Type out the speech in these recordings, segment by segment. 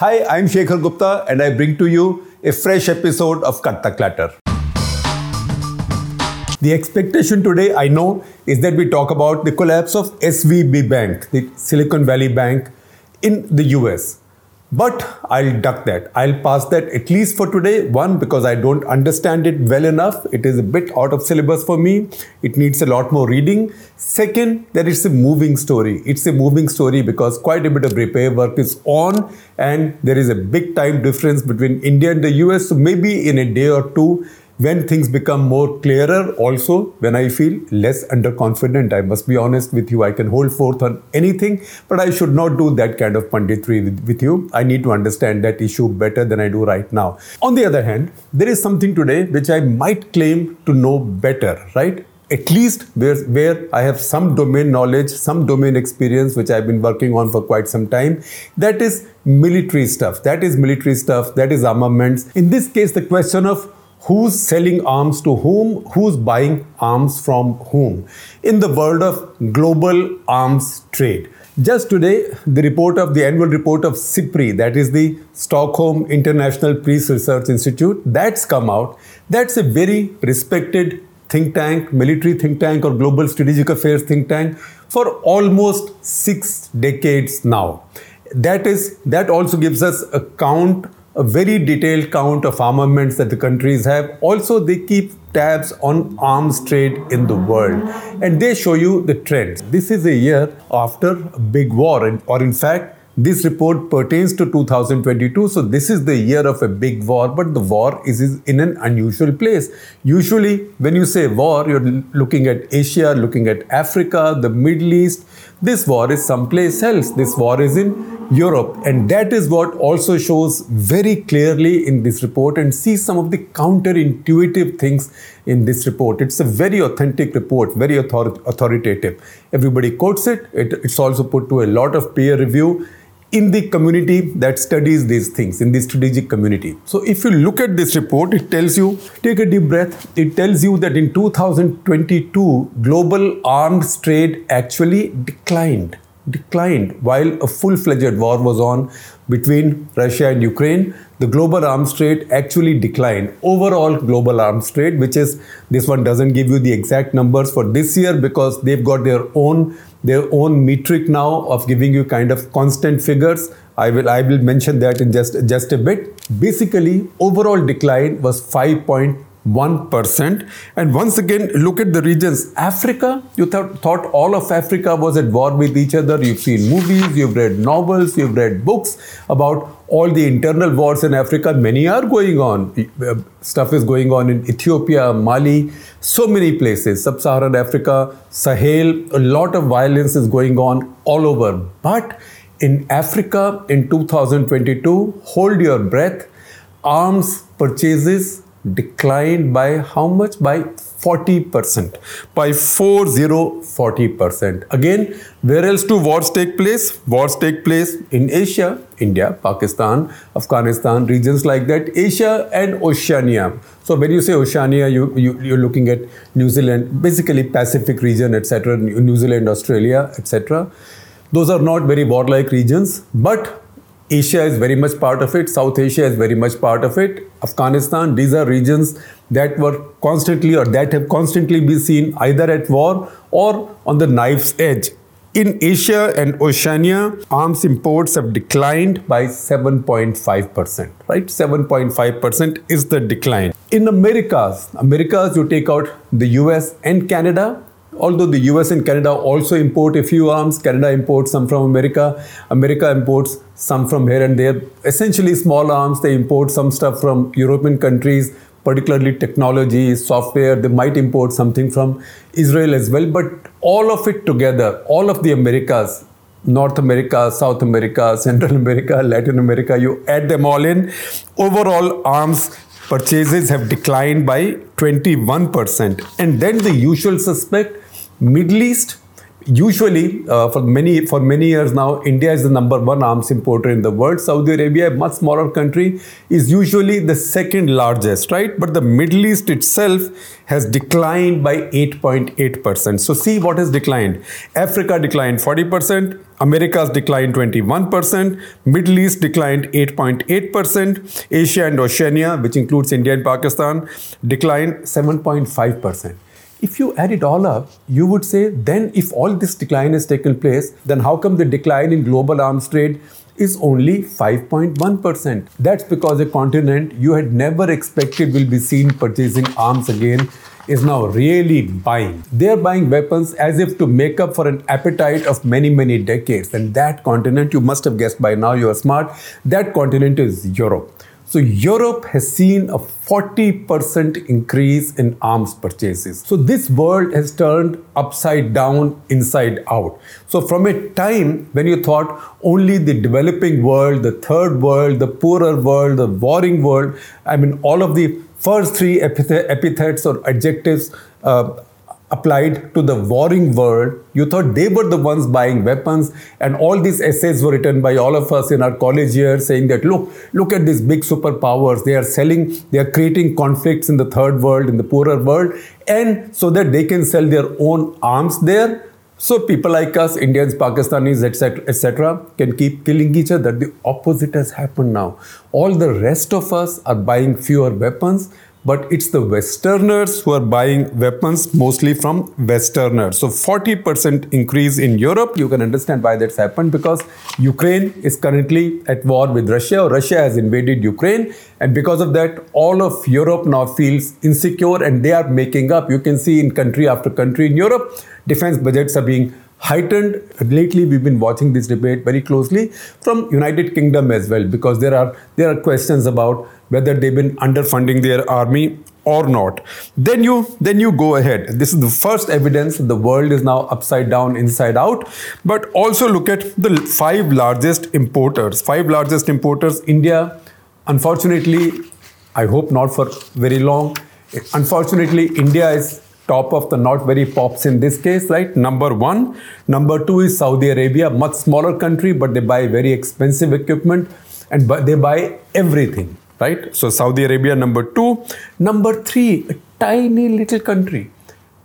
Hi, I'm Shekhar Gupta and I bring to you a fresh episode of Cut the Clatter. The expectation today, I know, is that we talk about the collapse of SVB Bank, the Silicon Valley Bank in the US. But I'll duck that. I'll pass that at least for today. One, because I don't understand it well enough. It is a bit out of syllabus for me. It needs a lot more reading. Second, that it's a moving story. It's a moving story because quite a bit of repair work is on and there is a big time difference between India and the US. So maybe in a day or two, when things become more clearer also when i feel less underconfident i must be honest with you i can hold forth on anything but i should not do that kind of punditry with, with you i need to understand that issue better than i do right now on the other hand there is something today which i might claim to know better right at least where, where I have some domain knowledge, some domain experience, which I've been working on for quite some time. That is military stuff. That is military stuff. That is armaments. In this case, the question of who's selling arms to whom, who's buying arms from whom in the world of global arms trade. Just today, the report of the annual report of SIPRI, that is the Stockholm International Peace Research Institute, that's come out. That's a very respected think tank, military think tank, or global strategic affairs think tank for almost six decades now. That is that also gives us a count a very detailed count of armaments that the countries have. Also, they keep tabs on arms trade in the world and they show you the trends. This is a year after a big war, or in fact, this report pertains to 2022, so this is the year of a big war, but the war is in an unusual place. Usually, when you say war, you're looking at Asia, looking at Africa, the Middle East. This war is someplace else. This war is in Europe. And that is what also shows very clearly in this report and see some of the counterintuitive things in this report. It's a very authentic report, very author- authoritative. Everybody quotes it. it. It's also put to a lot of peer review in the community that studies these things, in the strategic community. So, if you look at this report, it tells you, take a deep breath, it tells you that in 2022, global arms trade actually declined declined while a full fledged war was on between Russia and Ukraine. The global arms trade actually declined. Overall, global arms trade, which is this one doesn't give you the exact numbers for this year because they've got their own their own metric now of giving you kind of constant figures. I will I will mention that in just just a bit. Basically, overall decline was 5.2 1%. And once again, look at the regions. Africa, you th- thought all of Africa was at war with each other. You've seen movies, you've read novels, you've read books about all the internal wars in Africa. Many are going on. Uh, stuff is going on in Ethiopia, Mali, so many places. Sub Saharan Africa, Sahel, a lot of violence is going on all over. But in Africa in 2022, hold your breath, arms purchases declined by how much? By 40%. By 40 40%. Again, where else do wars take place? Wars take place in Asia, India, Pakistan, Afghanistan, regions like that, Asia and Oceania. So when you say Oceania, you, you you're looking at New Zealand, basically Pacific region, etc., New Zealand, Australia, etc. Those are not very war-like regions, but Asia is very much part of it, South Asia is very much part of it, Afghanistan, these are regions that were constantly or that have constantly been seen either at war or on the knife's edge. In Asia and Oceania, arms imports have declined by 7.5%, right? 7.5% is the decline. In Americas, Americas, you take out the US and Canada, although the US and Canada also import a few arms, Canada imports some from America, America imports some from here and there. Essentially, small arms, they import some stuff from European countries, particularly technology, software. They might import something from Israel as well. But all of it together, all of the Americas, North America, South America, Central America, Latin America, you add them all in, overall arms purchases have declined by 21%. And then the usual suspect, Middle East, usually uh, for many for many years now india is the number one arms importer in the world. Saudi arabia a much smaller country is usually the second largest right? But the middle east itself has declined by 8.8% so see what has declined. Africa declined 40% americas declined 21% middle east declined 8.8% asia and oceania which includes india and pakistan declined 7.5% if you add it all up, you would say then if all this decline has taken place, then how come the decline in global arms trade is only 5.1%? That's because a continent you had never expected will be seen purchasing arms again is now really buying. They're buying weapons as if to make up for an appetite of many, many decades. And that continent, you must have guessed by now, you are smart, that continent is Europe. So Europe has seen a 40% increase in arms purchases. So this world has turned upside down, inside out. So from a time when you thought only the developing world, the third world, the poorer world, the warring world, I mean all of the first three epithets or adjectives uh, applied to the warring world. You thought they were the ones buying weapons, and all these essays were written by all of us in our college years saying that look, look at these big superpowers. They are selling, they are creating conflicts in the third world, in the poorer world, and so that they can sell their own arms there. So people like us, Indians, Pakistanis, etc., etc., can keep killing each other. The opposite has happened now. All the rest of us are buying fewer weapons but it's the westerners who are buying weapons mostly from westerners. So 40% increase in europe you can understand why that's happened because ukraine is currently at war with russia. Or russia has invaded ukraine and because of that all of europe now feels insecure and they are making up. You can see in country after country in europe defense budgets are being heightened. Lately we've been watching this debate very closely from united kingdom as well because there are there are questions about whether they've been underfunding their army or not. Then you then you go ahead. This is the first evidence the world is now upside down inside out. But also look at the five largest importers. Five largest importers india unfortunately i hope not for very long unfortunately india is top of the not very pops in this case right? Number 1 number 2 is saudi arabia much smaller country but they buy very expensive equipment and they buy everything right? So Saudi Arabia number two. Number three, a tiny little country.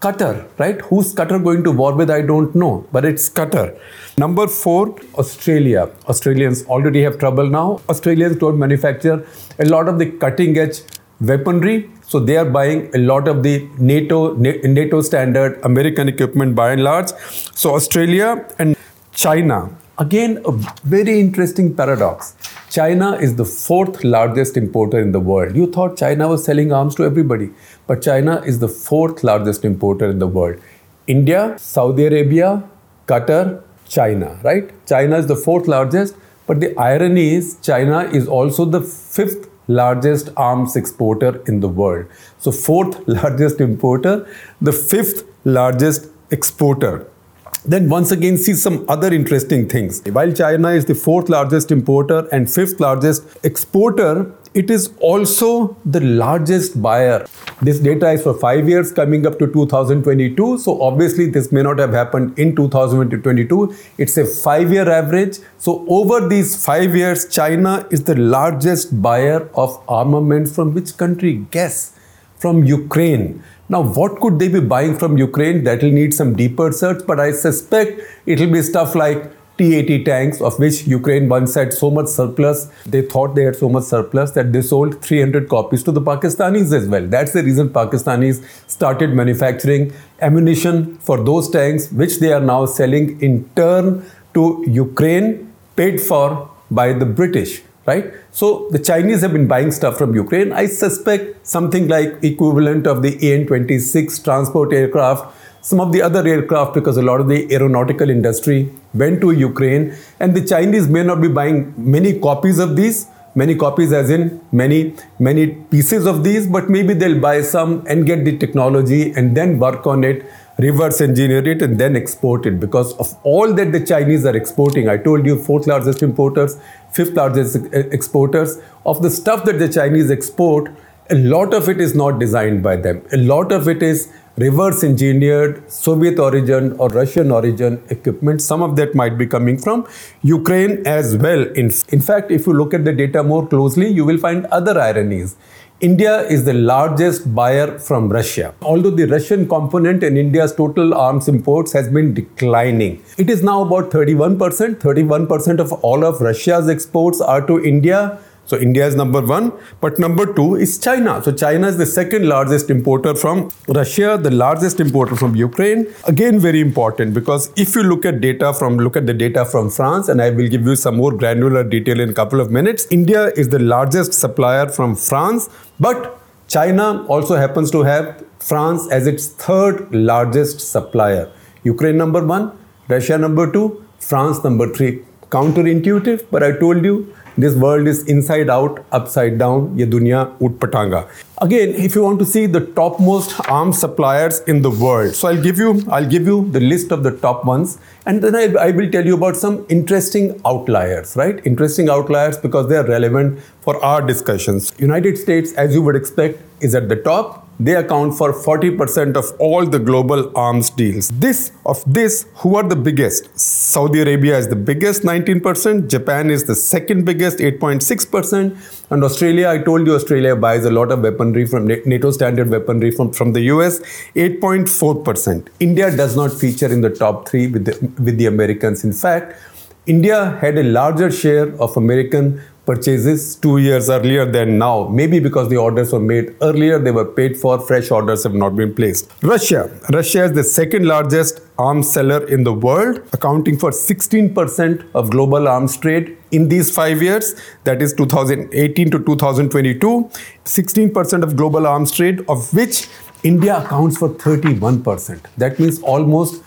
Qatar, right? Who's Qatar going to war with? I don't know, but it's Qatar. Number four, Australia. Australians already have trouble now. Australians don't manufacture a lot of the cutting edge weaponry. So they are buying a lot of the NATO, NATO standard American equipment by and large. So Australia and China. Again, a very interesting paradox. China is the fourth largest importer in the world. You thought China was selling arms to everybody, but China is the fourth largest importer in the world. India, Saudi Arabia, Qatar, China, right? China is the fourth largest, but the irony is China is also the fifth largest arms exporter in the world. So, fourth largest importer, the fifth largest exporter then once again see some other interesting things. While China is the fourth largest importer and fifth largest exporter, it is also the largest buyer. This data is for five years coming up to 2022. So obviously this may not have happened in 2022. It's a five year average. So over these five years, China is the largest buyer of armaments from which country? Guess. From Ukraine. Now, what could they be buying from Ukraine? That will need some deeper search, but I suspect it will be stuff like T-80 tanks, of which Ukraine once had so much surplus. They thought they had so much surplus that they sold 300 copies to the Pakistanis as well. That's the reason Pakistanis started manufacturing ammunition for those tanks, which they are now selling in turn to Ukraine, paid for by the British right? So the Chinese have been buying stuff from Ukraine. I suspect something like equivalent of the AN-26 transport aircraft, some of the other aircraft because a lot of the aeronautical industry went to Ukraine and the Chinese may not be buying many copies of these, many copies as in many, many pieces of these, but maybe they'll buy some and get the technology and then work on it reverse engineer it and then export it because of all that the Chinese are exporting. I told you fourth largest importers, fifth largest exporters of the stuff that the Chinese export. a lot of it is not designed by them. A lot of it is reverse engineered Soviet origin or Russian origin equipment. Some of that might be coming from Ukraine as well. In, in fact, if you look at the data more closely, you will find other ironies. India is the largest buyer from Russia. Although the Russian component in India's total arms imports has been declining, it is now about 31%. 31% of all of Russia's exports are to India so India is number one, but number two is China. So China is the second largest importer from Russia, the largest importer from Ukraine. Again, very important because if you look at data from look at the data from France, and I will give you some more granular detail in a couple of minutes. India is the largest supplier from France, but China also happens to have France as its third largest supplier. Ukraine number one, Russia number two, France number three. Counterintuitive, but I told you this world is inside out, upside down. Ye dunya ut patanga. Again, if you want to see the topmost arms suppliers in the world, so I'll give you I'll give you the list of the top ones, and then I will tell you about some interesting outliers. Right, interesting outliers because they are relevant for our discussions. United States, as you would expect, is at the top they account for 40% of all the global arms deals. This of this, who are the biggest? Saudi Arabia is the biggest, 19%. Japan is the second biggest, 8.6%. And Australia, I told you, Australia buys a lot of weaponry from NATO standard weaponry from, from the US, 8.4%. India does not feature in the top three with the, with the Americans. In fact, India had a larger share of American purchases two years earlier than now. Maybe because the orders were made earlier, they were paid for, fresh orders have not been placed. Russia. Russia is the second largest arms seller in the world, accounting for 16% of global arms trade in these five years, that is 2018 to 2022. 16% of global arms trade, of which India accounts for 31%. That means almost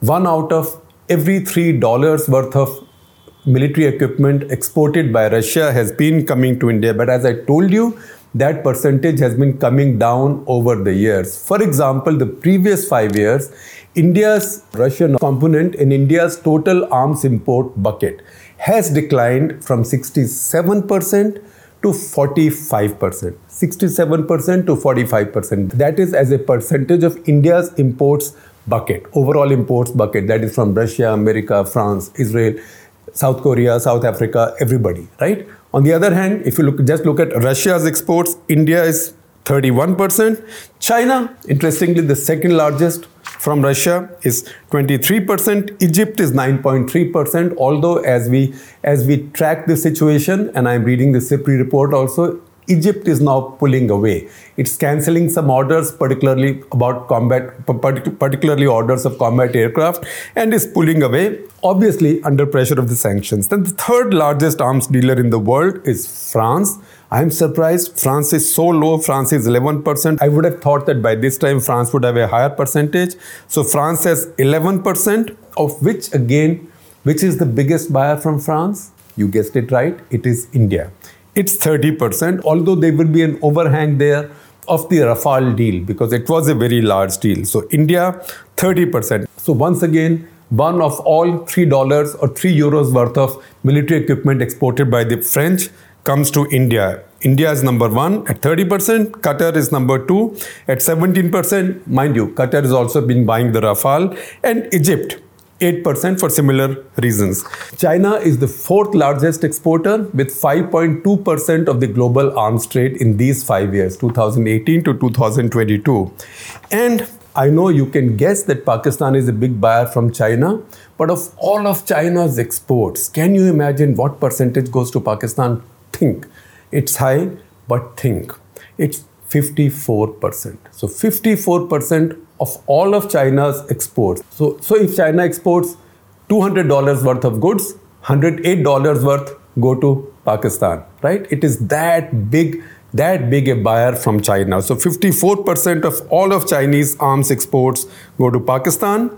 one out of every three dollars worth of military equipment exported by Russia has been coming to India. But as I told you, that percentage has been coming down over the years. For example, the previous five years, India's Russian component in India's total arms import bucket has declined from 67% to 45%. 67% to 45%. That is as a percentage of India's imports bucket, overall imports bucket, that is from Russia, America, France, Israel, South Korea, South Africa, everybody, right? On the other hand, if you look, just look at Russia's exports, India is 31%. China, interestingly, the second largest from Russia is 23%. Egypt is 9.3%. Although as we as we track the situation, and I'm reading the SIPRI report also, Egypt is now pulling away. It's cancelling some orders, particularly about combat, particularly orders of combat aircraft, and is pulling away, obviously under pressure of the sanctions. Then the third largest arms dealer in the world is France. I'm surprised France is so low. France is 11%. I would have thought that by this time France would have a higher percentage. So France has 11%, of which again, which is the biggest buyer from France? You guessed it right, it is India it's 30%, although there will be an overhang there of the Rafale deal because it was a very large deal. So India, 30%. So once again, one of all $3 or 3 euros worth of military equipment exported by the French comes to India. India is number one at 30%, Qatar is number two at 17%. Mind you, Qatar has also been buying the Rafale, and Egypt 8% for similar reasons. China is the fourth largest exporter with 5.2% of the global arms trade in these five years, 2018 to 2022. And I know you can guess that Pakistan is a big buyer from China, but of all of China's exports, can you imagine what percentage goes to Pakistan? Think. It's high, but think. It's 54%. So 54% of all of China's exports. So, so if China exports $200 worth of goods, $108 worth go to Pakistan, right? It is that big, that big a buyer from China. So 54% of all of Chinese arms exports go to Pakistan.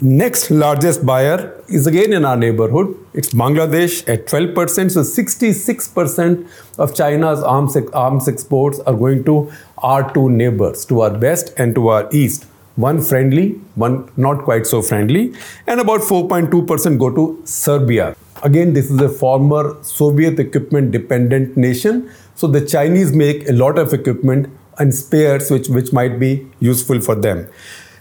Next largest buyer is again in our neighborhood. It's Bangladesh at 12%. So 66% of China's arms, arms exports are going to our two neighbors, to our west and to our east one friendly, one not quite so friendly, and about 4.2% go to Serbia. Again, this is a former Soviet equipment dependent nation. So the Chinese make a lot of equipment and spares which, which might be useful for them.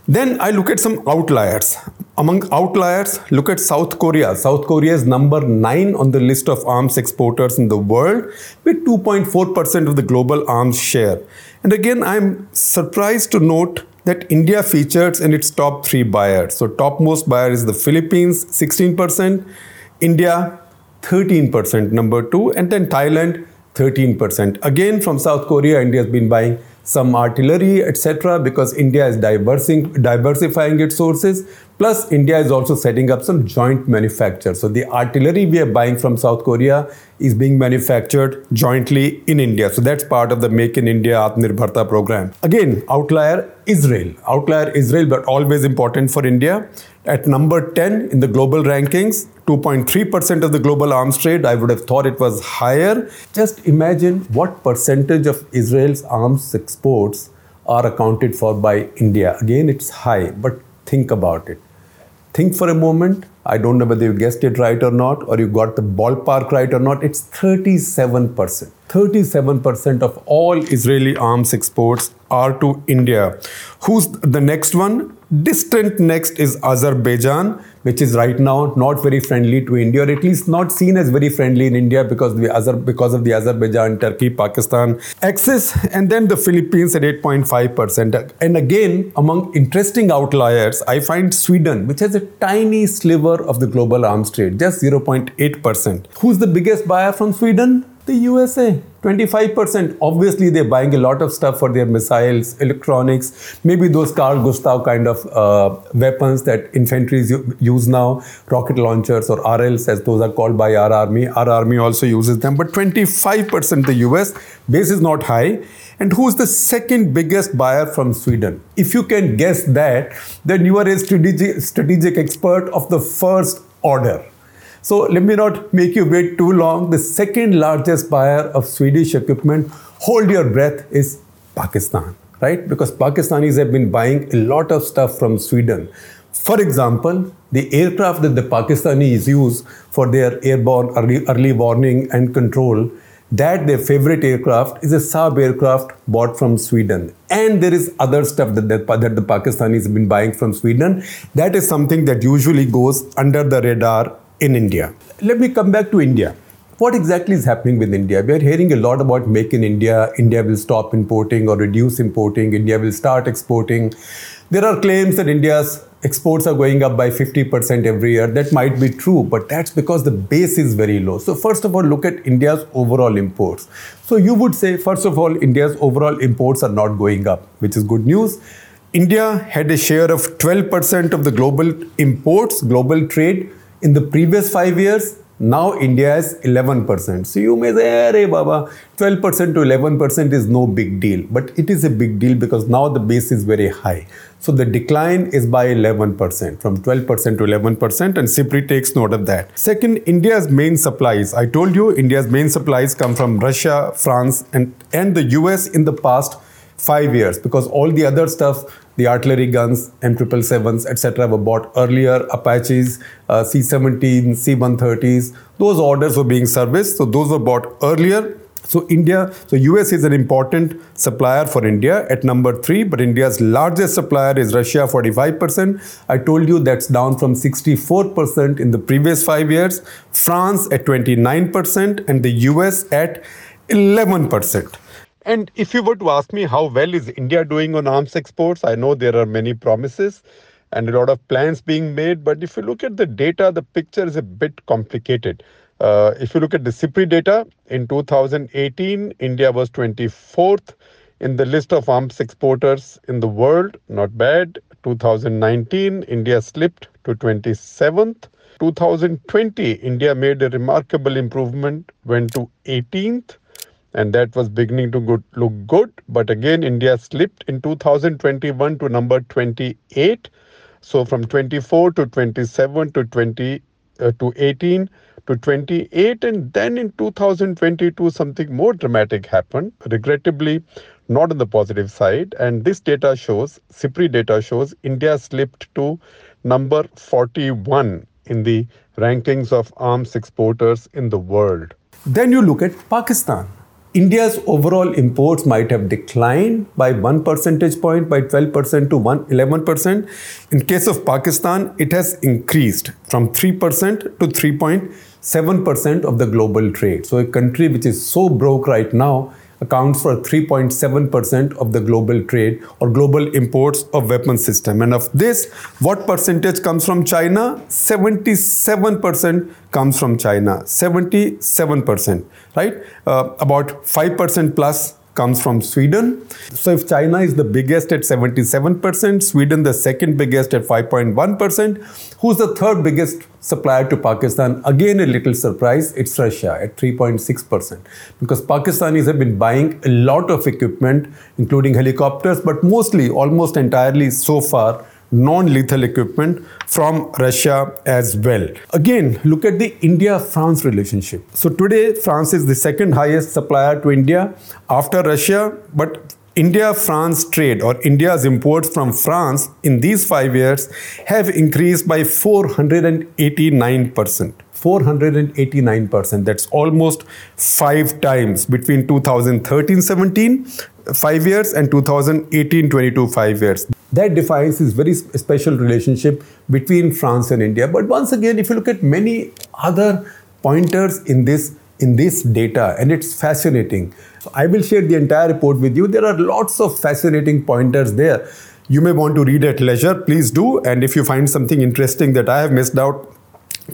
Then I look at some outliers. Among outliers, look at South Korea. South Korea is number 9 on the list of arms exporters in the world with 2.4% of the global arms share. And again, I'm surprised to note that India features in its top 3 buyers. So topmost buyer is the Philippines 16%, India 13% number 2 and then Thailand 13%. Again from South Korea India has been buying some artillery, etc., because India is diversifying its sources. Plus, India is also setting up some joint manufacture. So, the artillery we are buying from South Korea is being manufactured jointly in India. So, that's part of the Make in India Atmanirbharta program. Again, outlier Israel. Outlier Israel, but always important for India. At number 10 in the global rankings, 2.3% of the global arms trade. I would have thought it was higher. Just imagine what percentage of Israel's arms exports are accounted for by India. Again, it's high, but think about it. Think for a moment. I don't know whether you guessed it right or not, or you got the ballpark right or not. It's 37%. 37% of all Israeli arms exports are to India. Who's the next one? Distant next is Azerbaijan, which is right now not very friendly to India, or at least not seen as very friendly in India because the, Azer- because of the Azerbaijan, Turkey, Pakistan axis, and then the Philippines at 8.5%. And again, among interesting outliers, I find Sweden, which has a tiny sliver of the global arms trade, just 0.8%. Who's the biggest buyer from Sweden? The USA, 25%. Obviously, they're buying a lot of stuff for their missiles, electronics, maybe those Carl Gustav kind of uh, weapons that infantry use now, rocket launchers or RLs, as those are called by our army. Our army also uses them, but 25% the US. Base is not high. And who's the second biggest buyer from Sweden? If you can guess that, then you are a strategic, strategic expert of the first order. So let me not make you wait too long. The second largest buyer of Swedish equipment, hold your breath, is Pakistan, right? Because Pakistanis have been buying a lot of stuff from Sweden. For example, the aircraft that the Pakistanis use for their airborne early, early warning and control, that their favorite aircraft is a Saab aircraft bought from Sweden. And there is other stuff that, that, that the Pakistanis have been buying from Sweden. That is something that usually goes under the radar in India. Let me come back to India. What exactly is happening with India? We are hearing a lot about make in India. India will stop importing or reduce importing. India will start exporting. There are claims that India's exports are going up by 50% every year. That might be true, but that's because the base is very low. So, first of all, look at India's overall imports. So, you would say, first of all, India's overall imports are not going up, which is good news. India had a share of 12% of the global imports, global trade in the previous five years, now India is 11%. So you may say, Hey Baba, 12% to 11% is no big deal. But it is a big deal because now the base is very high. So the decline is by 11%, from 12% to 11%, and SIPRI takes note of that. Second, India's main supplies. I told you India's main supplies come from Russia, France, and, and the US in the past five years because all the other stuff the artillery guns, M777s, etc., were bought earlier. Apaches, uh, C-17, C-130s, those orders were being serviced. So those were bought earlier. So India, so US is an important supplier for India at number three, but India's largest supplier is Russia, 45%. I told you that's down from 64% in the previous five years. France at 29%, and the US at 11%. And if you were to ask me how well is India doing on arms exports, I know there are many promises and a lot of plans being made. But if you look at the data, the picture is a bit complicated. Uh, if you look at the SIPRI data, in 2018, India was 24th in the list of arms exporters in the world. Not bad. 2019, India slipped to 27th. 2020, India made a remarkable improvement, went to 18th and that was beginning to good, look good. But again, India slipped in 2021 to number 28. So from 24 to 27 to 20 uh, to 18 to 28, and then in 2022 something more dramatic happened. Regrettably, not on the positive side. And this data shows, SIPRI data shows, India slipped to number 41 in the rankings of arms exporters in the world. Then you look at Pakistan. India's overall imports might have declined by 1 percentage point by 12% to 1, 11%. In case of Pakistan, it has increased from 3% to 3.7% of the global trade. So a country which is so broke right now accounts for 3.7% of the global trade or global imports of weapon system. And of this, what percentage comes from China? 77% comes from China. 77%, right? Uh, about 5% plus comes from Sweden. So if China is the biggest at 77%, Sweden the second biggest at 5.1%, who's the third biggest supplier to Pakistan? Again, a little surprise, it's Russia at 3.6%. Because Pakistanis have been buying a lot of equipment, including helicopters, but mostly, almost entirely so far, non-lethal equipment from Russia as well. Again, look at the India-France relationship. So today, France is the second highest supplier to India after Russia, but India-France trade or India's imports from France in these five years have increased by 489%. 489%. That's almost five times between 2013-17, five years, and 2018-22, five years. That defines this very special relationship between France and India. But once again, if you look at many other pointers in this in this data and it's fascinating. I will share the entire report with you. There are lots of fascinating pointers there. You may want to read at leisure, please do. And if you find something interesting that I have missed out,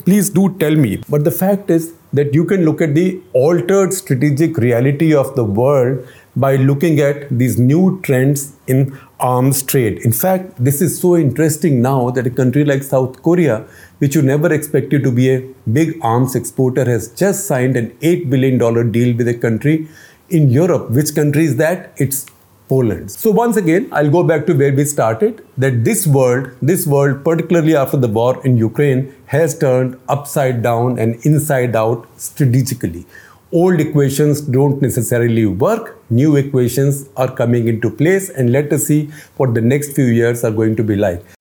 please do tell me. But the fact is that you can look at the altered strategic reality of the world by looking at these new trends in arms trade. In fact, this is so interesting now that a country like South Korea, which you never expected to be a big arms exporter, has just signed an $8 billion deal with a country in Europe. Which country is that? It's Poland. So once again, I'll go back to where we started, that this world, this world, particularly after the war in Ukraine, has turned upside down and inside out strategically old equations don't necessarily work. New equations are coming into place and let us see what the next few years are going to be like.